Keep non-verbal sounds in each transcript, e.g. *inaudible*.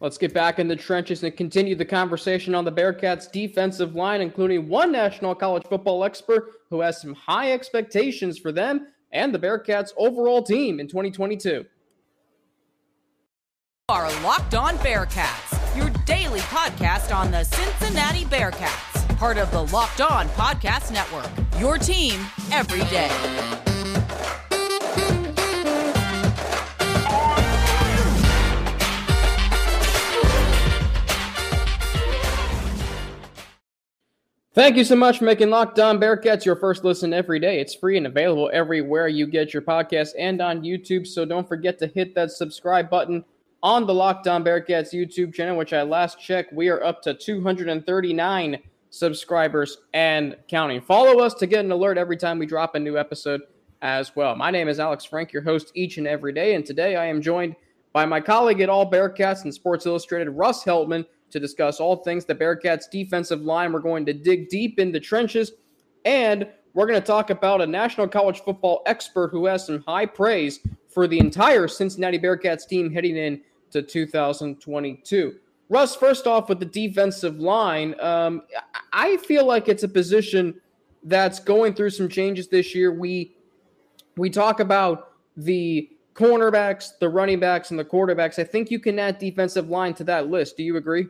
Let's get back in the trenches and continue the conversation on the Bearcats' defensive line, including one national college football expert who has some high expectations for them and the Bearcats' overall team in 2022. Are Locked On Bearcats, your daily podcast on the Cincinnati Bearcats, part of the Locked On Podcast Network. Your team every day. Thank you so much for making Locked On Bearcats your first listen every day. It's free and available everywhere you get your podcast and on YouTube. So don't forget to hit that subscribe button on the Locked On Bearcats YouTube channel, which I last checked, we are up to 239 subscribers and counting. Follow us to get an alert every time we drop a new episode as well. My name is Alex Frank, your host each and every day. And today I am joined by my colleague at All Bearcats and Sports Illustrated, Russ Heltman to discuss all things the Bearcats defensive line. We're going to dig deep in the trenches and we're going to talk about a national college football expert who has some high praise for the entire Cincinnati Bearcats team heading in to 2022. Russ, first off, with the defensive line, um, I feel like it's a position that's going through some changes this year. We we talk about the cornerbacks, the running backs, and the quarterbacks. I think you can add defensive line to that list. Do you agree?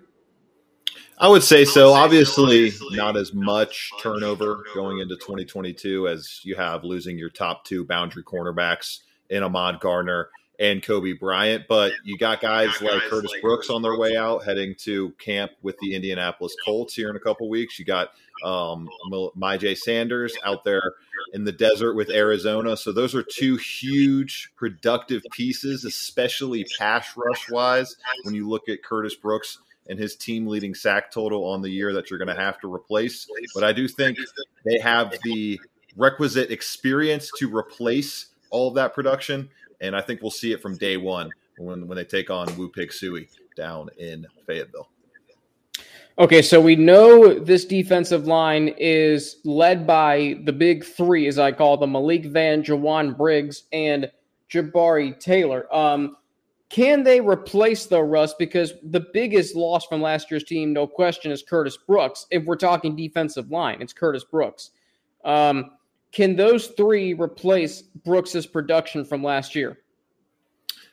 I would say so. Obviously, not as much turnover going into 2022 as you have losing your top two boundary cornerbacks in Ahmad Gardner and Kobe Bryant. But you got guys like Curtis Brooks on their way out, heading to camp with the Indianapolis Colts here in a couple weeks. You got um, Myjai Sanders out there in the desert with Arizona. So those are two huge productive pieces, especially pass rush wise. When you look at Curtis Brooks and his team leading sack total on the year that you're going to have to replace. But I do think they have the requisite experience to replace all of that production. And I think we'll see it from day one when, when they take on Woo Pig Sooie down in Fayetteville. Okay, so we know this defensive line is led by the big three, as I call them Malik Vann, Jowon Briggs, and Jabari Taylor. Um, can they replace the Russ? Because the biggest loss from last year's team, no question, is Curtis Brooks. If we're talking defensive line, it's Curtis Brooks. Um, can those three replace Brooks's production from last year?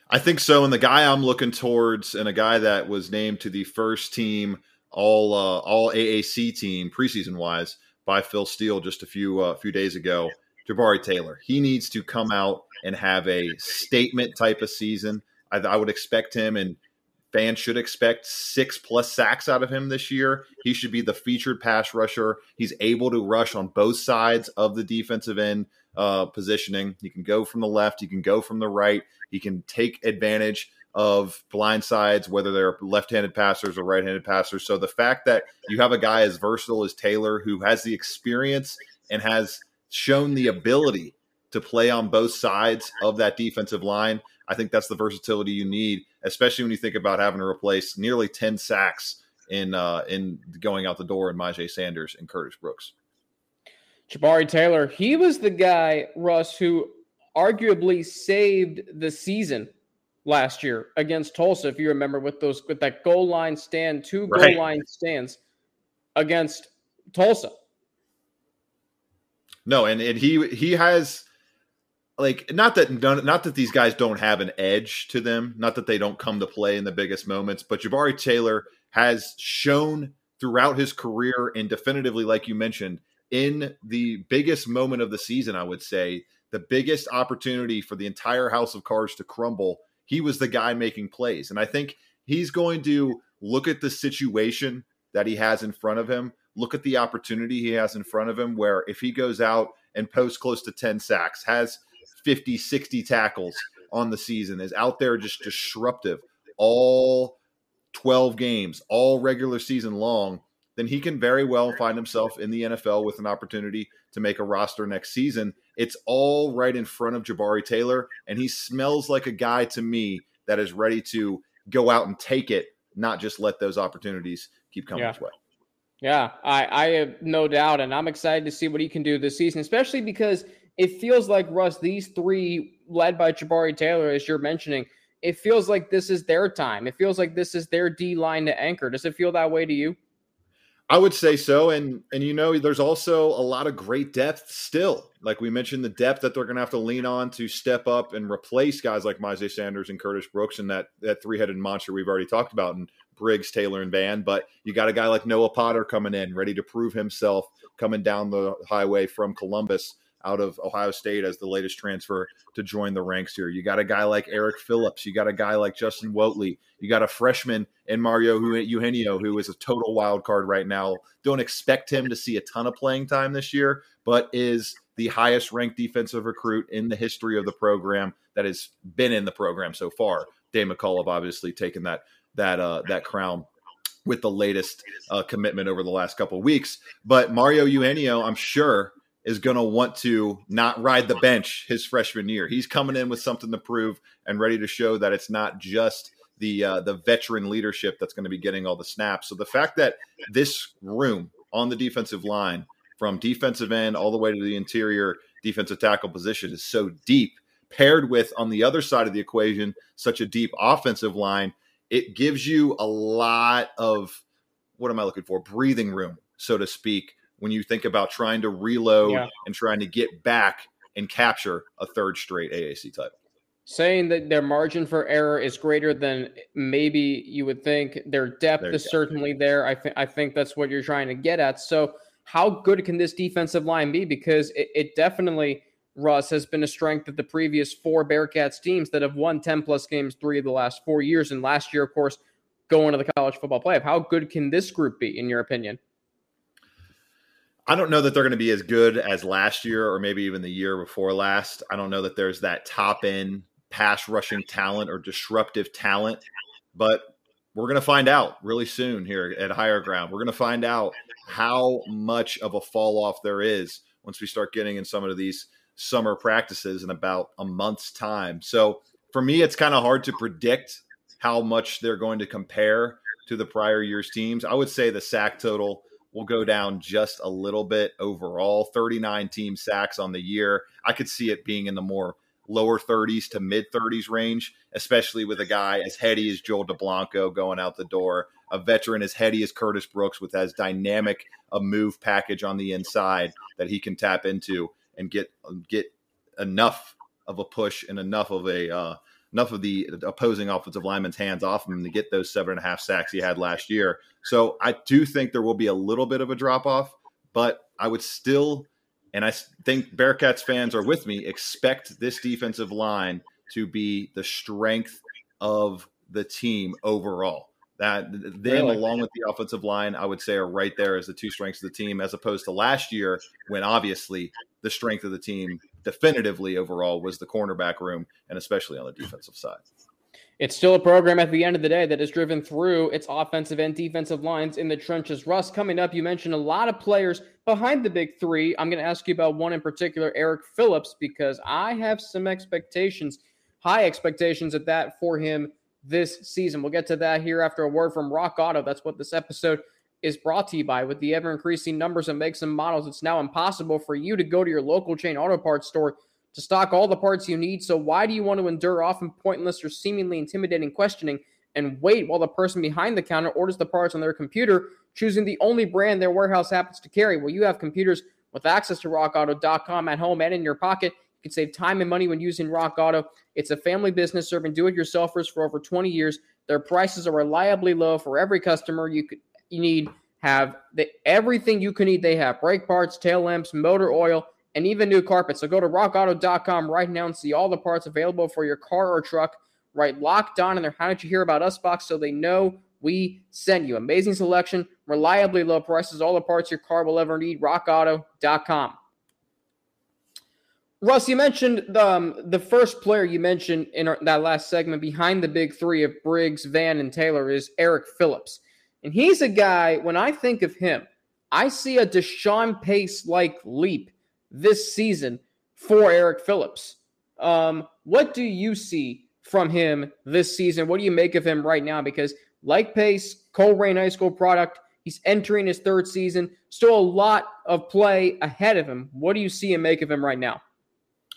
I think so. And the guy I'm looking towards, and a guy that was named to the first team all uh, all AAC team preseason wise by Phil Steele just a few uh, few days ago, Jabari Taylor. He needs to come out and have a statement type of season. I, I would expect him, and fans should expect six plus sacks out of him this year. He should be the featured pass rusher. He's able to rush on both sides of the defensive end uh, positioning. He can go from the left, he can go from the right, he can take advantage of blind sides, whether they're left-handed passers or right-handed passers. So the fact that you have a guy as versatile as Taylor, who has the experience and has shown the ability to play on both sides of that defensive line, I think that's the versatility you need, especially when you think about having to replace nearly 10 sacks in uh, in going out the door in Myjai Sanders and Curtis Brooks. Jabari Taylor, he was the guy, Russ, who arguably saved the season last year against Tulsa, if you remember, with those with that goal line stand, two goal line stands against Tulsa. No, and, and he he has like not that not that these guys don't have an edge to them, not that they don't come to play in the biggest moments, but Jabari Taylor has shown throughout his career and definitively, like you mentioned, in the biggest moment of the season, I would say the biggest opportunity for the entire house of cards to crumble. He was the guy making plays, and I think he's going to look at the situation that he has in front of him, look at the opportunity he has in front of him, where if he goes out and posts close to 10 sacks, has 50, 60 tackles on the season, is out there just disruptive all 12 games, all regular season long, then he can very well find himself in the NFL with an opportunity to make a roster next season. It's all right in front of Jabari Taylor, and he smells like a guy to me that is ready to go out and take it, not just let those opportunities keep coming yeah. his way. Yeah, I, I have no doubt, and I'm excited to see what he can do this season, especially because it feels like Russ, these three led by Jabari Taylor, as you're mentioning, it feels like this is their time. It feels like this is their D line to anchor. Does it feel that way to you? I would say so, and and you know, there's also a lot of great depth still. Like we mentioned, the depth that they're going to have to lean on to step up and replace guys like Myjai Sanders and Curtis Brooks and that that three headed monster we've already talked about, and Briggs, Taylor, and Vann. But you got a guy like Noah Potter coming in, ready to prove himself, coming down the highway from Columbus out of Ohio State as the latest transfer to join the ranks here. You got a guy like Eric Phillips. You got a guy like Justin Wodtly. You got a freshman in Mario Eugenio, who is a total wild card right now. Don't expect him to see a ton of playing time this year, but is the highest ranked defensive recruit in the history of the program that has been in the program so far. Dave McCullough obviously taking that that uh, that crown with the latest uh, commitment over the last couple weeks. But Mario Eugenio, I'm sure, is going to want to not ride the bench his freshman year. He's coming in with something to prove and ready to show that it's not just the uh, the veteran leadership that's going to be getting all the snaps. So the fact that this room on the defensive line, from defensive end all the way to the interior defensive tackle position, is so deep, paired with on the other side of the equation such a deep offensive line, it gives you a lot of what am I looking for? Breathing room, so to speak, when you think about trying to reload yeah. and trying to get back and capture a third straight AAC title. Saying that their margin for error is greater than maybe you would think. Their depth is go. certainly there. I think I think that's what you're trying to get at. So, how good can this defensive line be? Because it, it definitely, Russ, has been a strength of the previous four Bearcats teams that have won 10 plus games three of the last four years. And last year, of course, going to the college football playoff. How good can this group be, in your opinion? I don't know that they're going to be as good as last year or maybe even the year before last. I don't know that there's that top end pass rushing talent or disruptive talent, but we're going to find out really soon here at Higher Ground. We're going to find out how much of a fall off there is once we start getting in some of these summer practices in about a month's time. So for me, it's kind of hard to predict how much they're going to compare to the prior year's teams. I would say the sack total will go down just a little bit overall. 39 team sacks on the year. I could see it being in the more lower 30s to mid 30s range, especially with a guy as heady as Joel Dublanko going out the door, a veteran as heady as Curtis Brooks with as dynamic a move package on the inside that he can tap into and get get enough of a push and enough of a uh, enough of the opposing offensive lineman's hands off him to get those seven and a half sacks he had last year. So I do think there will be a little bit of a drop off, but I would still, and I think Bearcats fans are with me, expect this defensive line to be the strength of the team overall. That them, along with the offensive line, I would say are right there as the two strengths of the team, as opposed to last year when obviously the strength of the team definitively overall was the cornerback room, and especially on the defensive side. It's still a program at the end of the day that is driven through its offensive and defensive lines in the trenches. Russ, coming up, you mentioned a lot of players behind the big three. I'm going to ask you about one in particular, Eric Phillips, because I have some expectations, high expectations at that for him this season. We'll get to that here after a word from Rock Auto. That's what this episode is brought to you by. With the ever increasing numbers of makes and models, it's now impossible for you to go to your local chain auto parts store to stock all the parts you need. So, why do you want to endure often pointless or seemingly intimidating questioning and wait while the person behind the counter orders the parts on their computer, choosing the only brand their warehouse happens to carry? Well, you have computers with access to rockauto.com at home and in your pocket. You can save time and money when using Rock Auto. It's a family business serving do it yourselfers for over 20 years. Their prices are reliably low for every customer. You could you need have the, everything you can need. They have brake parts, tail lamps, motor oil, and even new carpet. So go to rockauto.com right now and see all the parts available for your car or truck. Right, locked on in their How Did You Hear About Us box so they know we send you. Amazing selection, reliably low prices, all the parts your car will ever need. RockAuto.com. Russ, you mentioned the, um, the first player you mentioned in our, that last segment behind the big three of Briggs, Vann, and Taylor is Eric Phillips. And he's a guy, when I think of him, I see a Deshawn Pace like leap this season for Eric Phillips. Um, what do you see from him this season? What do you make of him right now? Because, like Pace, Colerain High School product, he's entering his third season, still a lot of play ahead of him. What do you see and make of him right now?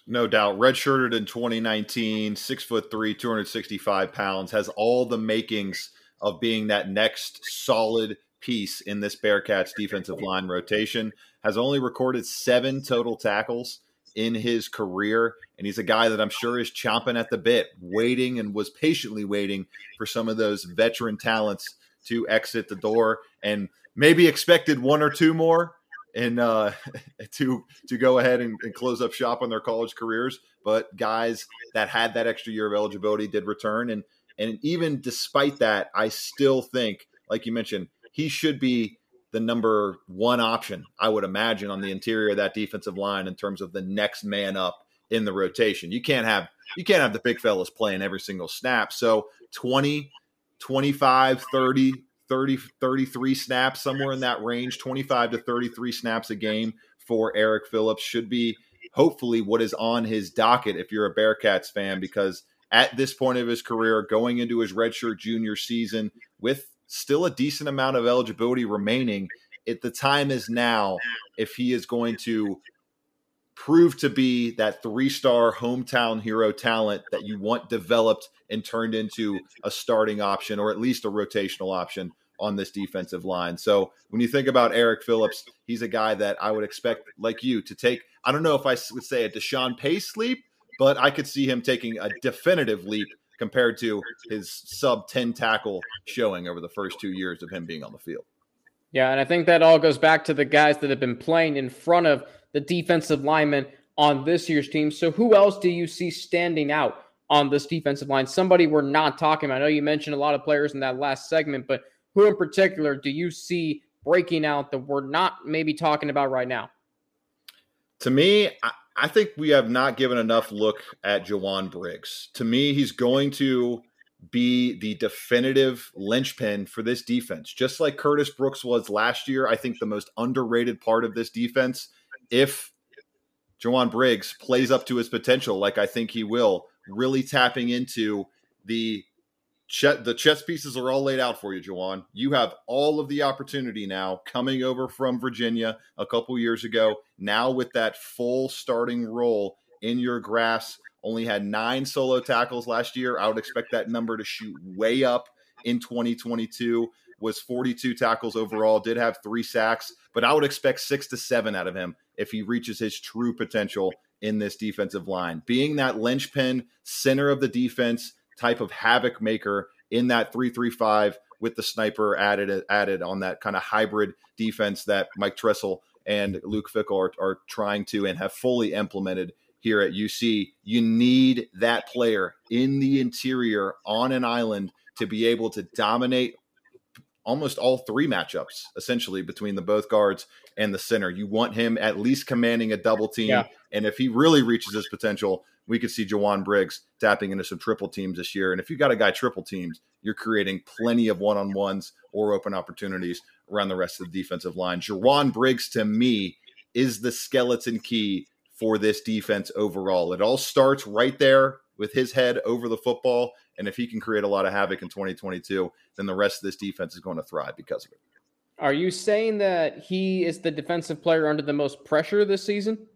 No doubt. Redshirted in 2019, six foot three, 265 pounds, has all the makings of being that next solid piece in this Bearcats defensive line rotation. Has only recorded seven total tackles in his career. And he's a guy that I'm sure is chomping at the bit, waiting and was patiently waiting for some of those veteran talents to exit the door and maybe expected one or two more and uh, *laughs* to to go ahead and, and, close up shop on their college careers. But guys that had that extra year of eligibility did return, and and even despite that, I still think, like you mentioned, he should be the number one option, I would imagine, on the interior of that defensive line in terms of the next man up in the rotation. You can't have you can't have the big fellas playing every single snap. So 20, 25, 30, 30, 33 snaps, somewhere in that range, 25 to 33 snaps a game for Eric Phillips should be hopefully what is on his docket if you're a Bearcats fan, because at this point of his career, going into his redshirt junior season with still a decent amount of eligibility remaining. It, the time is now if he is going to prove to be that three star hometown hero talent that you want developed and turned into a starting option or at least a rotational option on this defensive line. So when you think about Eric Phillips, he's a guy that I would expect, like you, to take. I don't know if I would say a Deshawn Pace leap, but I could see him taking a definitive leap compared to his sub 10 tackle showing over the first two years of him being on the field. Yeah, and I think that all goes back to the guys that have been playing in front of the defensive linemen on this year's team. So, who else do you see standing out on this defensive line? Somebody we're not talking about. I know you mentioned a lot of players in that last segment, but who in particular do you see breaking out that we're not maybe talking about right now? To me, I, I think we have not given enough look at Jowon Briggs. To me, he's going to be the definitive linchpin for this defense, just like Curtis Brooks was last year. I think the most underrated part of this defense, if Jowon Briggs plays up to his potential, like I think he will, really tapping into the the chess pieces are all laid out for you, Jowon. You have all of the opportunity now coming over from Virginia a couple years ago. Now with that full starting role in your grasp, only had nine solo tackles last year. I would expect that number to shoot way up in 2022. Was 42 tackles overall, did have three sacks, but I would expect six to seven out of him if he reaches his true potential in this defensive line. Being that linchpin, center of the defense, type of havoc maker in that 335 with the sniper added added on that kind of hybrid defense that Mike Tressel and Luke Fickell are, are trying to and have fully implemented here at UC. You need that player in the interior on an island to be able to dominate almost all three matchups essentially between the both guards and the center. You want him at least commanding a double team. Yeah. And if he really reaches his potential, we could see Jowon Briggs tapping into some triple teams this year. And if you got a guy triple teams, you're creating plenty of one on ones or open opportunities around the rest of the defensive line. Jowon Briggs, to me, is the skeleton key for this defense overall. It all starts right there with his head over the football. And if he can create a lot of havoc in 2022, then the rest of this defense is going to thrive because of it. Are you saying that he is the defensive player under the most pressure this season?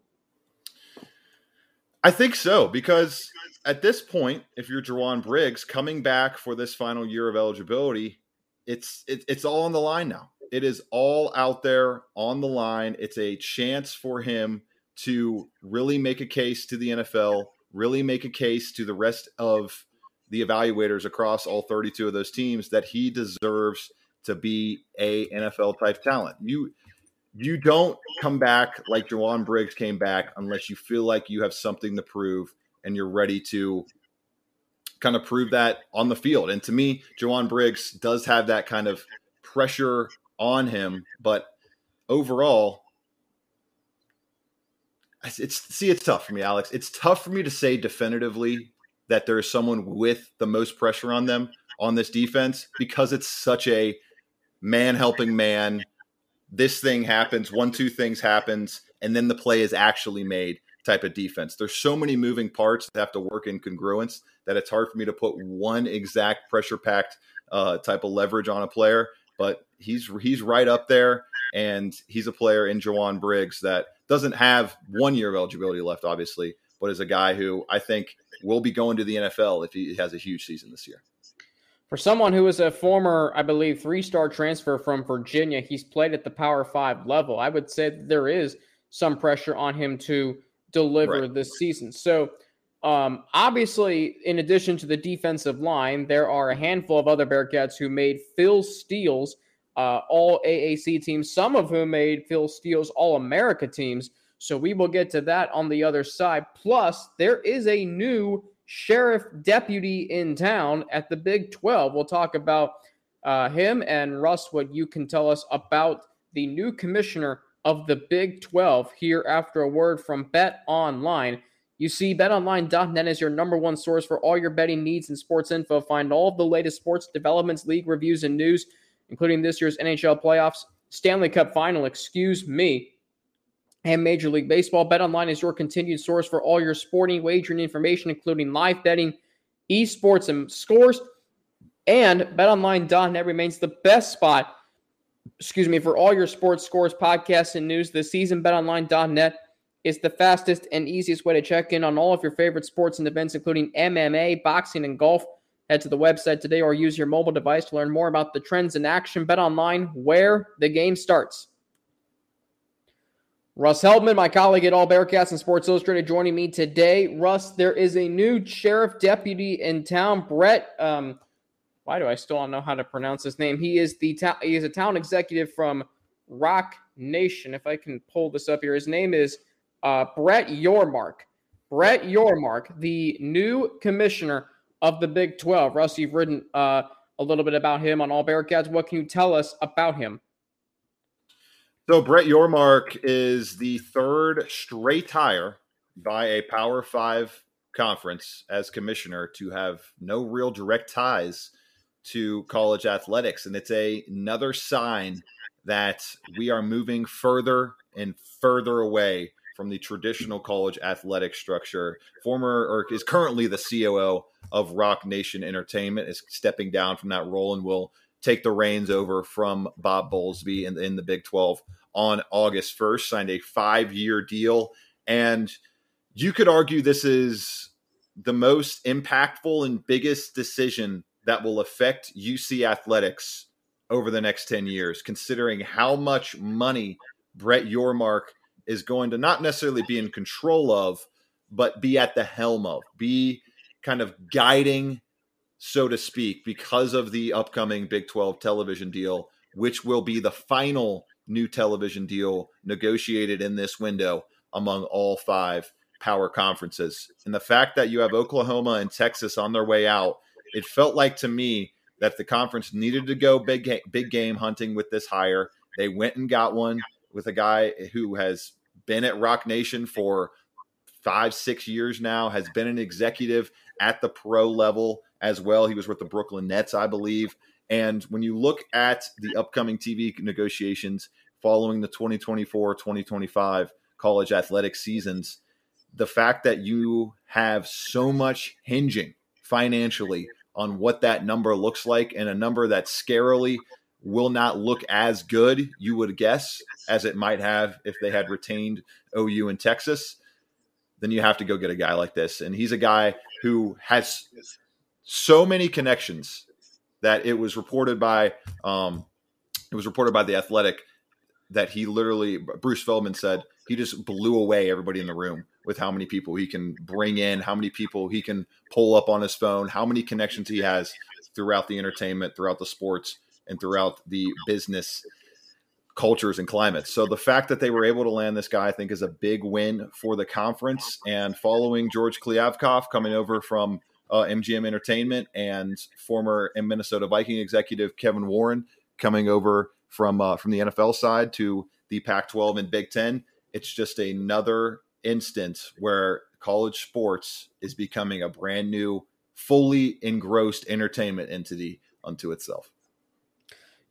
I think so because at this point, if you're Jowon Briggs coming back for this final year of eligibility, it's it, it's all on the line now. It is all out there on the line. It's a chance for him to really make a case to the NFL, really make a case to the rest of the evaluators across all 32 of those teams that he deserves to be a NFL type talent. You you don't come back like Jowon Briggs came back unless you feel like you have something to prove and you're ready to kind of prove that on the field. And to me, Jowon Briggs does have that kind of pressure on him, but overall, it's see, it's tough for me, Alex. It's tough for me to say definitively that there is someone with the most pressure on them on this defense because it's such a man helping man this thing happens, one, two things happens, and then the play is actually made type of defense. There's so many moving parts that have to work in congruence that it's hard for me to put one exact pressure packed uh, type of leverage on a player. But he's he's right up there, and he's a player in Jowon Briggs that doesn't have one year of eligibility left, obviously, but is a guy who I think will be going to the NFL if he has a huge season this year. For someone who is a former, I believe, three star transfer from Virginia, he's played at the Power Five level. I would say there is some pressure on him to deliver right. this season. So, um, obviously, in addition to the defensive line, there are a handful of other Bearcats who made Phil Steele's uh, all AAC teams, some of whom made Phil Steele's All America teams. So we will get to that on the other side. Plus, there is a new sheriff deputy in town at the Big 12. We'll talk about uh, him and Russ, what you can tell us about the new commissioner of the Big 12 here after a word from Bet Online. You see, betonline.net is your number one source for all your betting needs and sports info. Find all of the latest sports developments, league reviews, and news, including this year's NHL playoffs, Stanley Cup final, excuse me, and Major League Baseball. BetOnline is your continued source for all your sporting wagering information, including live betting, esports, and scores. And betonline.net remains the best spot, excuse me, for all your sports scores, podcasts, and news this season. BetOnline.net is the fastest and easiest way to check in on all of your favorite sports and events, including MMA, boxing, and golf. Head to the website today or use your mobile device to learn more about the trends in action. Bet online where the game starts. Russ Heltman, my colleague at All Bearcats and Sports Illustrated, joining me today. Russ, there is a new sheriff deputy in town. Brett, um, why do I still don't know how to pronounce his name? He is the ta- he is a town executive from Roc Nation. If I can pull this up here, his name is uh, Brett Yormark. Brett Yormark, the new commissioner of the Big 12. Russ, you've written uh, a little bit about him on All Bearcats. What can you tell us about him? So, Brett Yormark is the third straight hire by a Power Five conference as commissioner to have no real direct ties to college athletics. And it's a, another sign that we are moving further and further away from the traditional college athletic structure. Former or is currently the COO of Roc Nation Entertainment is stepping down from that role and will take the reins over from Bob Bowlesby in, in the Big 12 on August 1st, signed a five year deal. And you could argue this is the most impactful and biggest decision that will affect UC athletics over the next 10 years, considering how much money Brett Yormark is going to not necessarily be in control of, but be at the helm of, be kind of guiding, so to speak, because of the upcoming Big 12 television deal, which will be the final new television deal negotiated in this window among all five power conferences. And the fact that you have Oklahoma and Texas on their way out, it felt like to me that the conference needed to go big big game hunting with this hire. They went and got one with a guy who has been at Roc Nation for five, six years now, has been an executive at the pro level as well. He was with the Brooklyn Nets, I believe. And when you look at the upcoming TV negotiations following the 2024 2025 college athletic seasons, the fact that you have so much hinging financially on what that number looks like and a number that scarily will not look as good, you would guess, as it might have if they had retained OU in Texas, then you have to go get a guy like this. And he's a guy who has so many connections that it was reported by um, it was reported by the Athletic that he literally Bruce Feldman said he just blew away everybody in the room with how many people he can bring in, how many people he can pull up on his phone, how many connections he has throughout the entertainment, throughout the sports and throughout the business cultures and climates. So the fact that they were able to land this guy, I think, is a big win for the conference. And following George Kliavkoff coming over from uh, MGM Entertainment and former Minnesota Viking executive Kevin Warren coming over from uh, from the NFL side to the Pac-12 and Big Ten, it's just another instance where college sports is becoming a brand new, fully engrossed entertainment entity unto itself.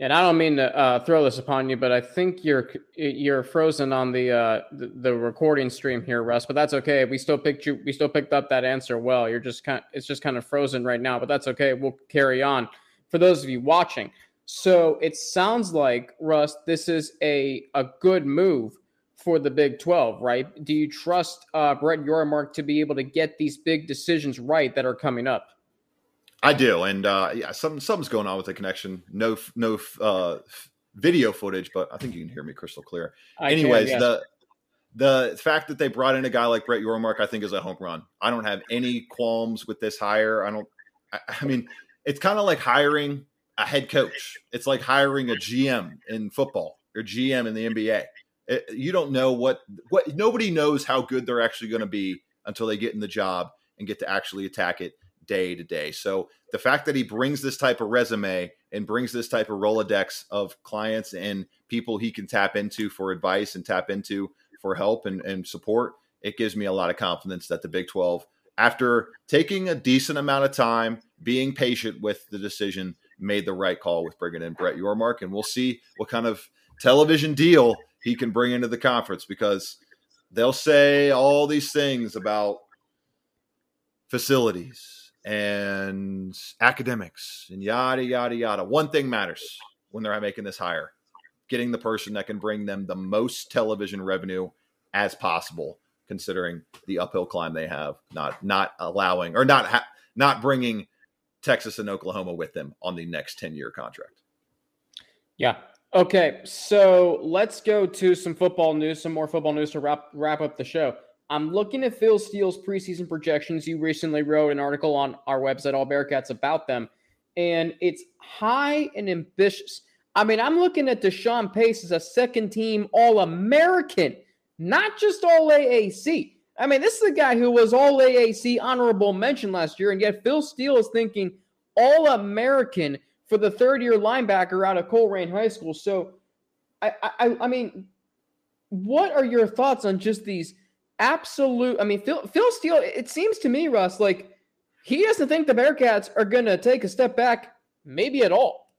And I don't mean to uh, throw this upon you, but I think you're you're frozen on the, uh, the, the recording stream here, Russ. But that's okay. We still picked you. We still picked up that answer well. You're just kind. It's just kind of frozen right now, but that's okay. We'll carry on. For those of you watching, so it sounds like Russ, this is a a good move for the Big 12, right? Do you trust uh, Brett Yormark to be able to get these big decisions right that are coming up? I do, and uh, yeah, some something's going on with the connection. No, no uh, video footage, but I think you can hear me crystal clear. I Anyways, can, the the fact that they brought in a guy like Brett Yormark, I think, is a home run. I don't have any qualms with this hire. I don't. I, I mean, it's kind of like hiring a head coach. It's like hiring a GM in football or GM in the NBA. It, you don't know what what nobody knows how good they're actually going to be until they get in the job and get to actually attack it day to day. So the fact that he brings this type of resume and brings this type of Rolodex of clients and people he can tap into for advice and tap into for help and, and support, it gives me a lot of confidence that the Big 12, after taking a decent amount of time, being patient with the decision, made the right call with bringing in Brett Yormark. And we'll see what kind of television deal he can bring into the conference because they'll say all these things about facilities and academics and yada yada yada. One thing matters when they're making this hire: getting the person that can bring them the most television revenue as possible, considering the uphill climb they have. Not not allowing or not ha- not bringing Texas and Oklahoma with them on the next ten year contract. Yeah. Okay, so let's go to some football news, some more football news to wrap wrap up the show. I'm looking at Phil Steele's preseason projections. You recently wrote an article on our website, All Bearcats, about them, and it's high and ambitious. I mean, I'm looking at Deshawn Pace as a second team All American, not just All AAC. I mean, this is a guy who was All AAC honorable mention last year, and yet Phil Steele is thinking All American for the third year linebacker out of Colerain High School. So, I, I, I mean, what are your thoughts on just these? Absolute. I mean, Phil, Phil Steele, it seems to me, Russ, like he doesn't think the Bearcats are going to take a step back, maybe at all.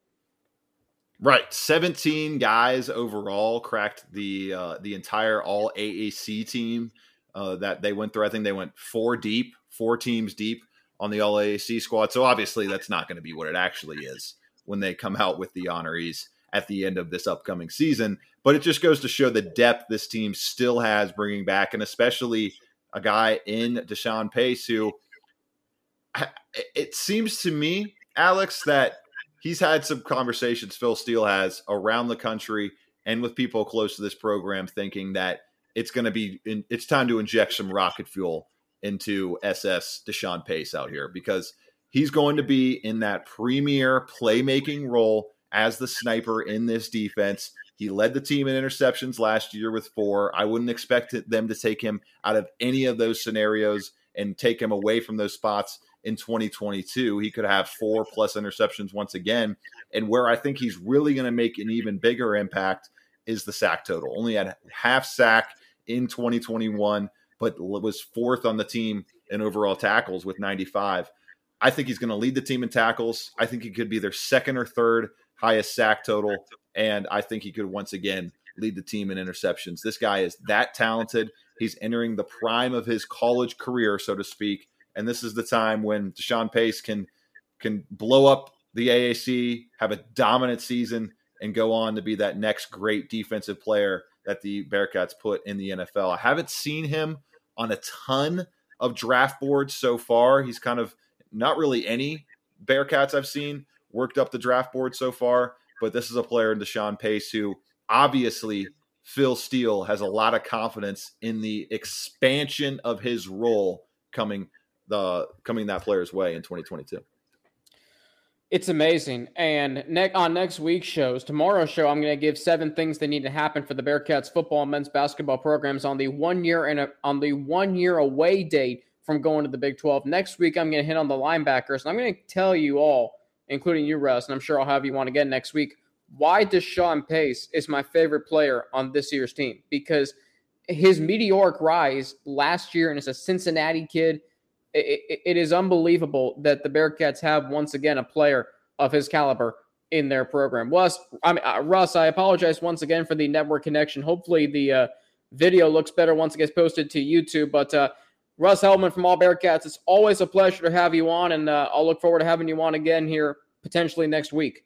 Right, seventeen guys overall cracked the uh, the entire All AAC team uh, that they went through. I think they went four deep, four teams deep on the All AAC squad. So obviously, that's not going to be what it actually is when they come out with the honorees at the end of this upcoming season. But it just goes to show the depth this team still has bringing back, and especially a guy in Deshawn Pace who it seems to me, Alex, that he's had some conversations Phil Steele has around the country and with people close to this program thinking that it's going to be in, it's time to inject some rocket fuel into SS Deshawn Pace out here because he's going to be in that premier playmaking role as the sniper in this defense. He led the team in interceptions last year with four. I wouldn't expect them to take him out of any of those scenarios and take him away from those spots in 2022. He could have four plus interceptions once again. And where I think he's really going to make an even bigger impact is the sack total. Only had half sack in 2021, but was fourth on the team in overall tackles with 95. I think he's going to lead the team in tackles. I think he could be their second or third highest sack total. And I think he could once again lead the team in interceptions. This guy is that talented. He's entering the prime of his college career, so to speak. And this is the time when Deshawn Pace can can blow up the AAC, have a dominant season, and go on to be that next great defensive player that the Bearcats put in the NFL. I haven't seen him on a ton of draft boards so far. He's kind of not really any Bearcats I've seen, worked up the draft board so far, but this is a player in Deshawn Pace who obviously Phil Steele has a lot of confidence in the expansion of his role coming the coming that player's way in 2022. It's amazing. And ne- on next week's shows, tomorrow's show, I'm going to give seven things that need to happen for the Bearcats football and men's basketball programs on the one year and on the one year away date from going to the Big 12. Next week, I'm going to hit on the linebackers, and I'm going to tell you all including you, Russ, and I'm sure I'll have you on again next week. Why Deshawn Pace is my favorite player on this year's team because his meteoric rise last year, and as a Cincinnati kid, it, it, it is unbelievable that the Bearcats have once again a player of his caliber in their program. Russ, I mean, uh, Russ, I apologize once again for the network connection. Hopefully, the uh, video looks better once it gets posted to YouTube. But uh, Russ Heltman from All Bearcats. It's always a pleasure to have you on, and uh, I'll look forward to having you on again here potentially next week.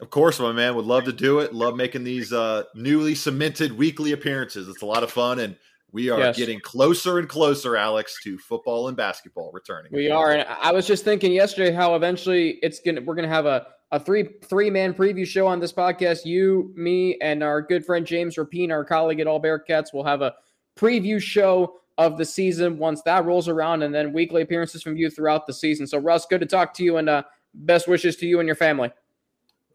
Of course, my man would love to do it. Love making these uh, newly cemented weekly appearances. It's a lot of fun, and we are yes. getting closer and closer, Alex, to football and basketball returning. We are, and I was just thinking yesterday how eventually it's gonna we're gonna have a a three three man preview show on this podcast. You, me, and our good friend James Rapien, our colleague at All Bearcats, will have a preview show of the season once that rolls around, and then weekly appearances from you throughout the season. So, Russ, good to talk to you, and uh, best wishes to you and your family.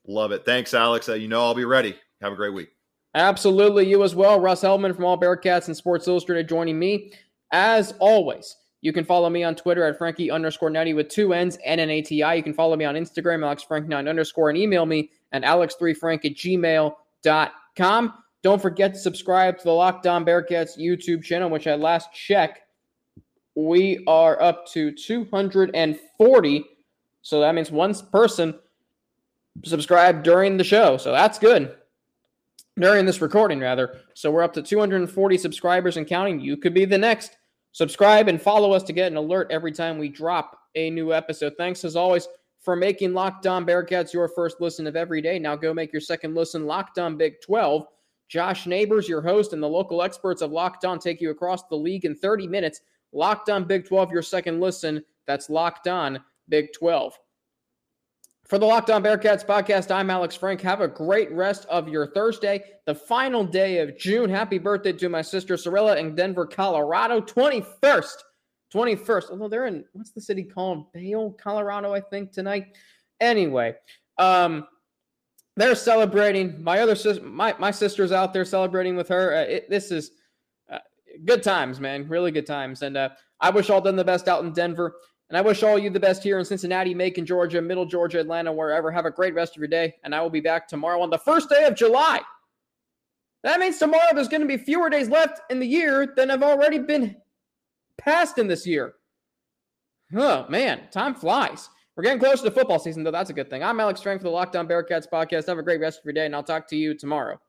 Love it. Thanks, Alex. Uh, you know I'll be ready. Have a great week. Absolutely. You as well. Russ Heltman from All Bearcats and Sports Illustrated joining me. As always, you can follow me on Twitter at Frankie underscore Natty with two N's and an ATI. You can follow me on Instagram, AlexFrank9 underscore, and email me at alex3frank at gmail.com. Don't forget to subscribe to the Locked On Bearcats YouTube channel, which at last check, we are up to 240. So that means one person subscribed during the show. So that's good. During this recording, rather. So we're up to 240 subscribers and counting. You could be the next. Subscribe and follow us to get an alert every time we drop a new episode. Thanks as always for making Locked On Bearcats your first listen of every day. Now go make your second listen Locked On Big 12. Josh Neighbors, your host, and the local experts of Locked On take you across the league in 30 minutes. Locked On Big 12, your second listen. That's Locked On Big 12. For the Locked On Bearcats podcast, I'm Alex Frank. Have a great rest of your Thursday, the final day of June. Happy birthday to my sister Sorella in Denver, Colorado. 21st. 21st. Although they're in, what's the city called? Vail, Colorado, I think, tonight. Anyway, um, they're celebrating. My other sister, my, my sister's out there celebrating with her. Uh, it, this is uh, good times, man. Really good times. And uh, I wish all them the best out in Denver. And I wish all you the best here in Cincinnati, Macon, Georgia, Middle Georgia, Atlanta, wherever. Have a great rest of your day. And I will be back tomorrow on the first day of July. That means tomorrow there's going to be fewer days left in the year than have already been passed in this year. Oh, man, time flies. We're getting closer to football season, though. That's a good thing. I'm Alex Frank for the Locked On Bearcats podcast. Have a great rest of your day, and I'll talk to you tomorrow.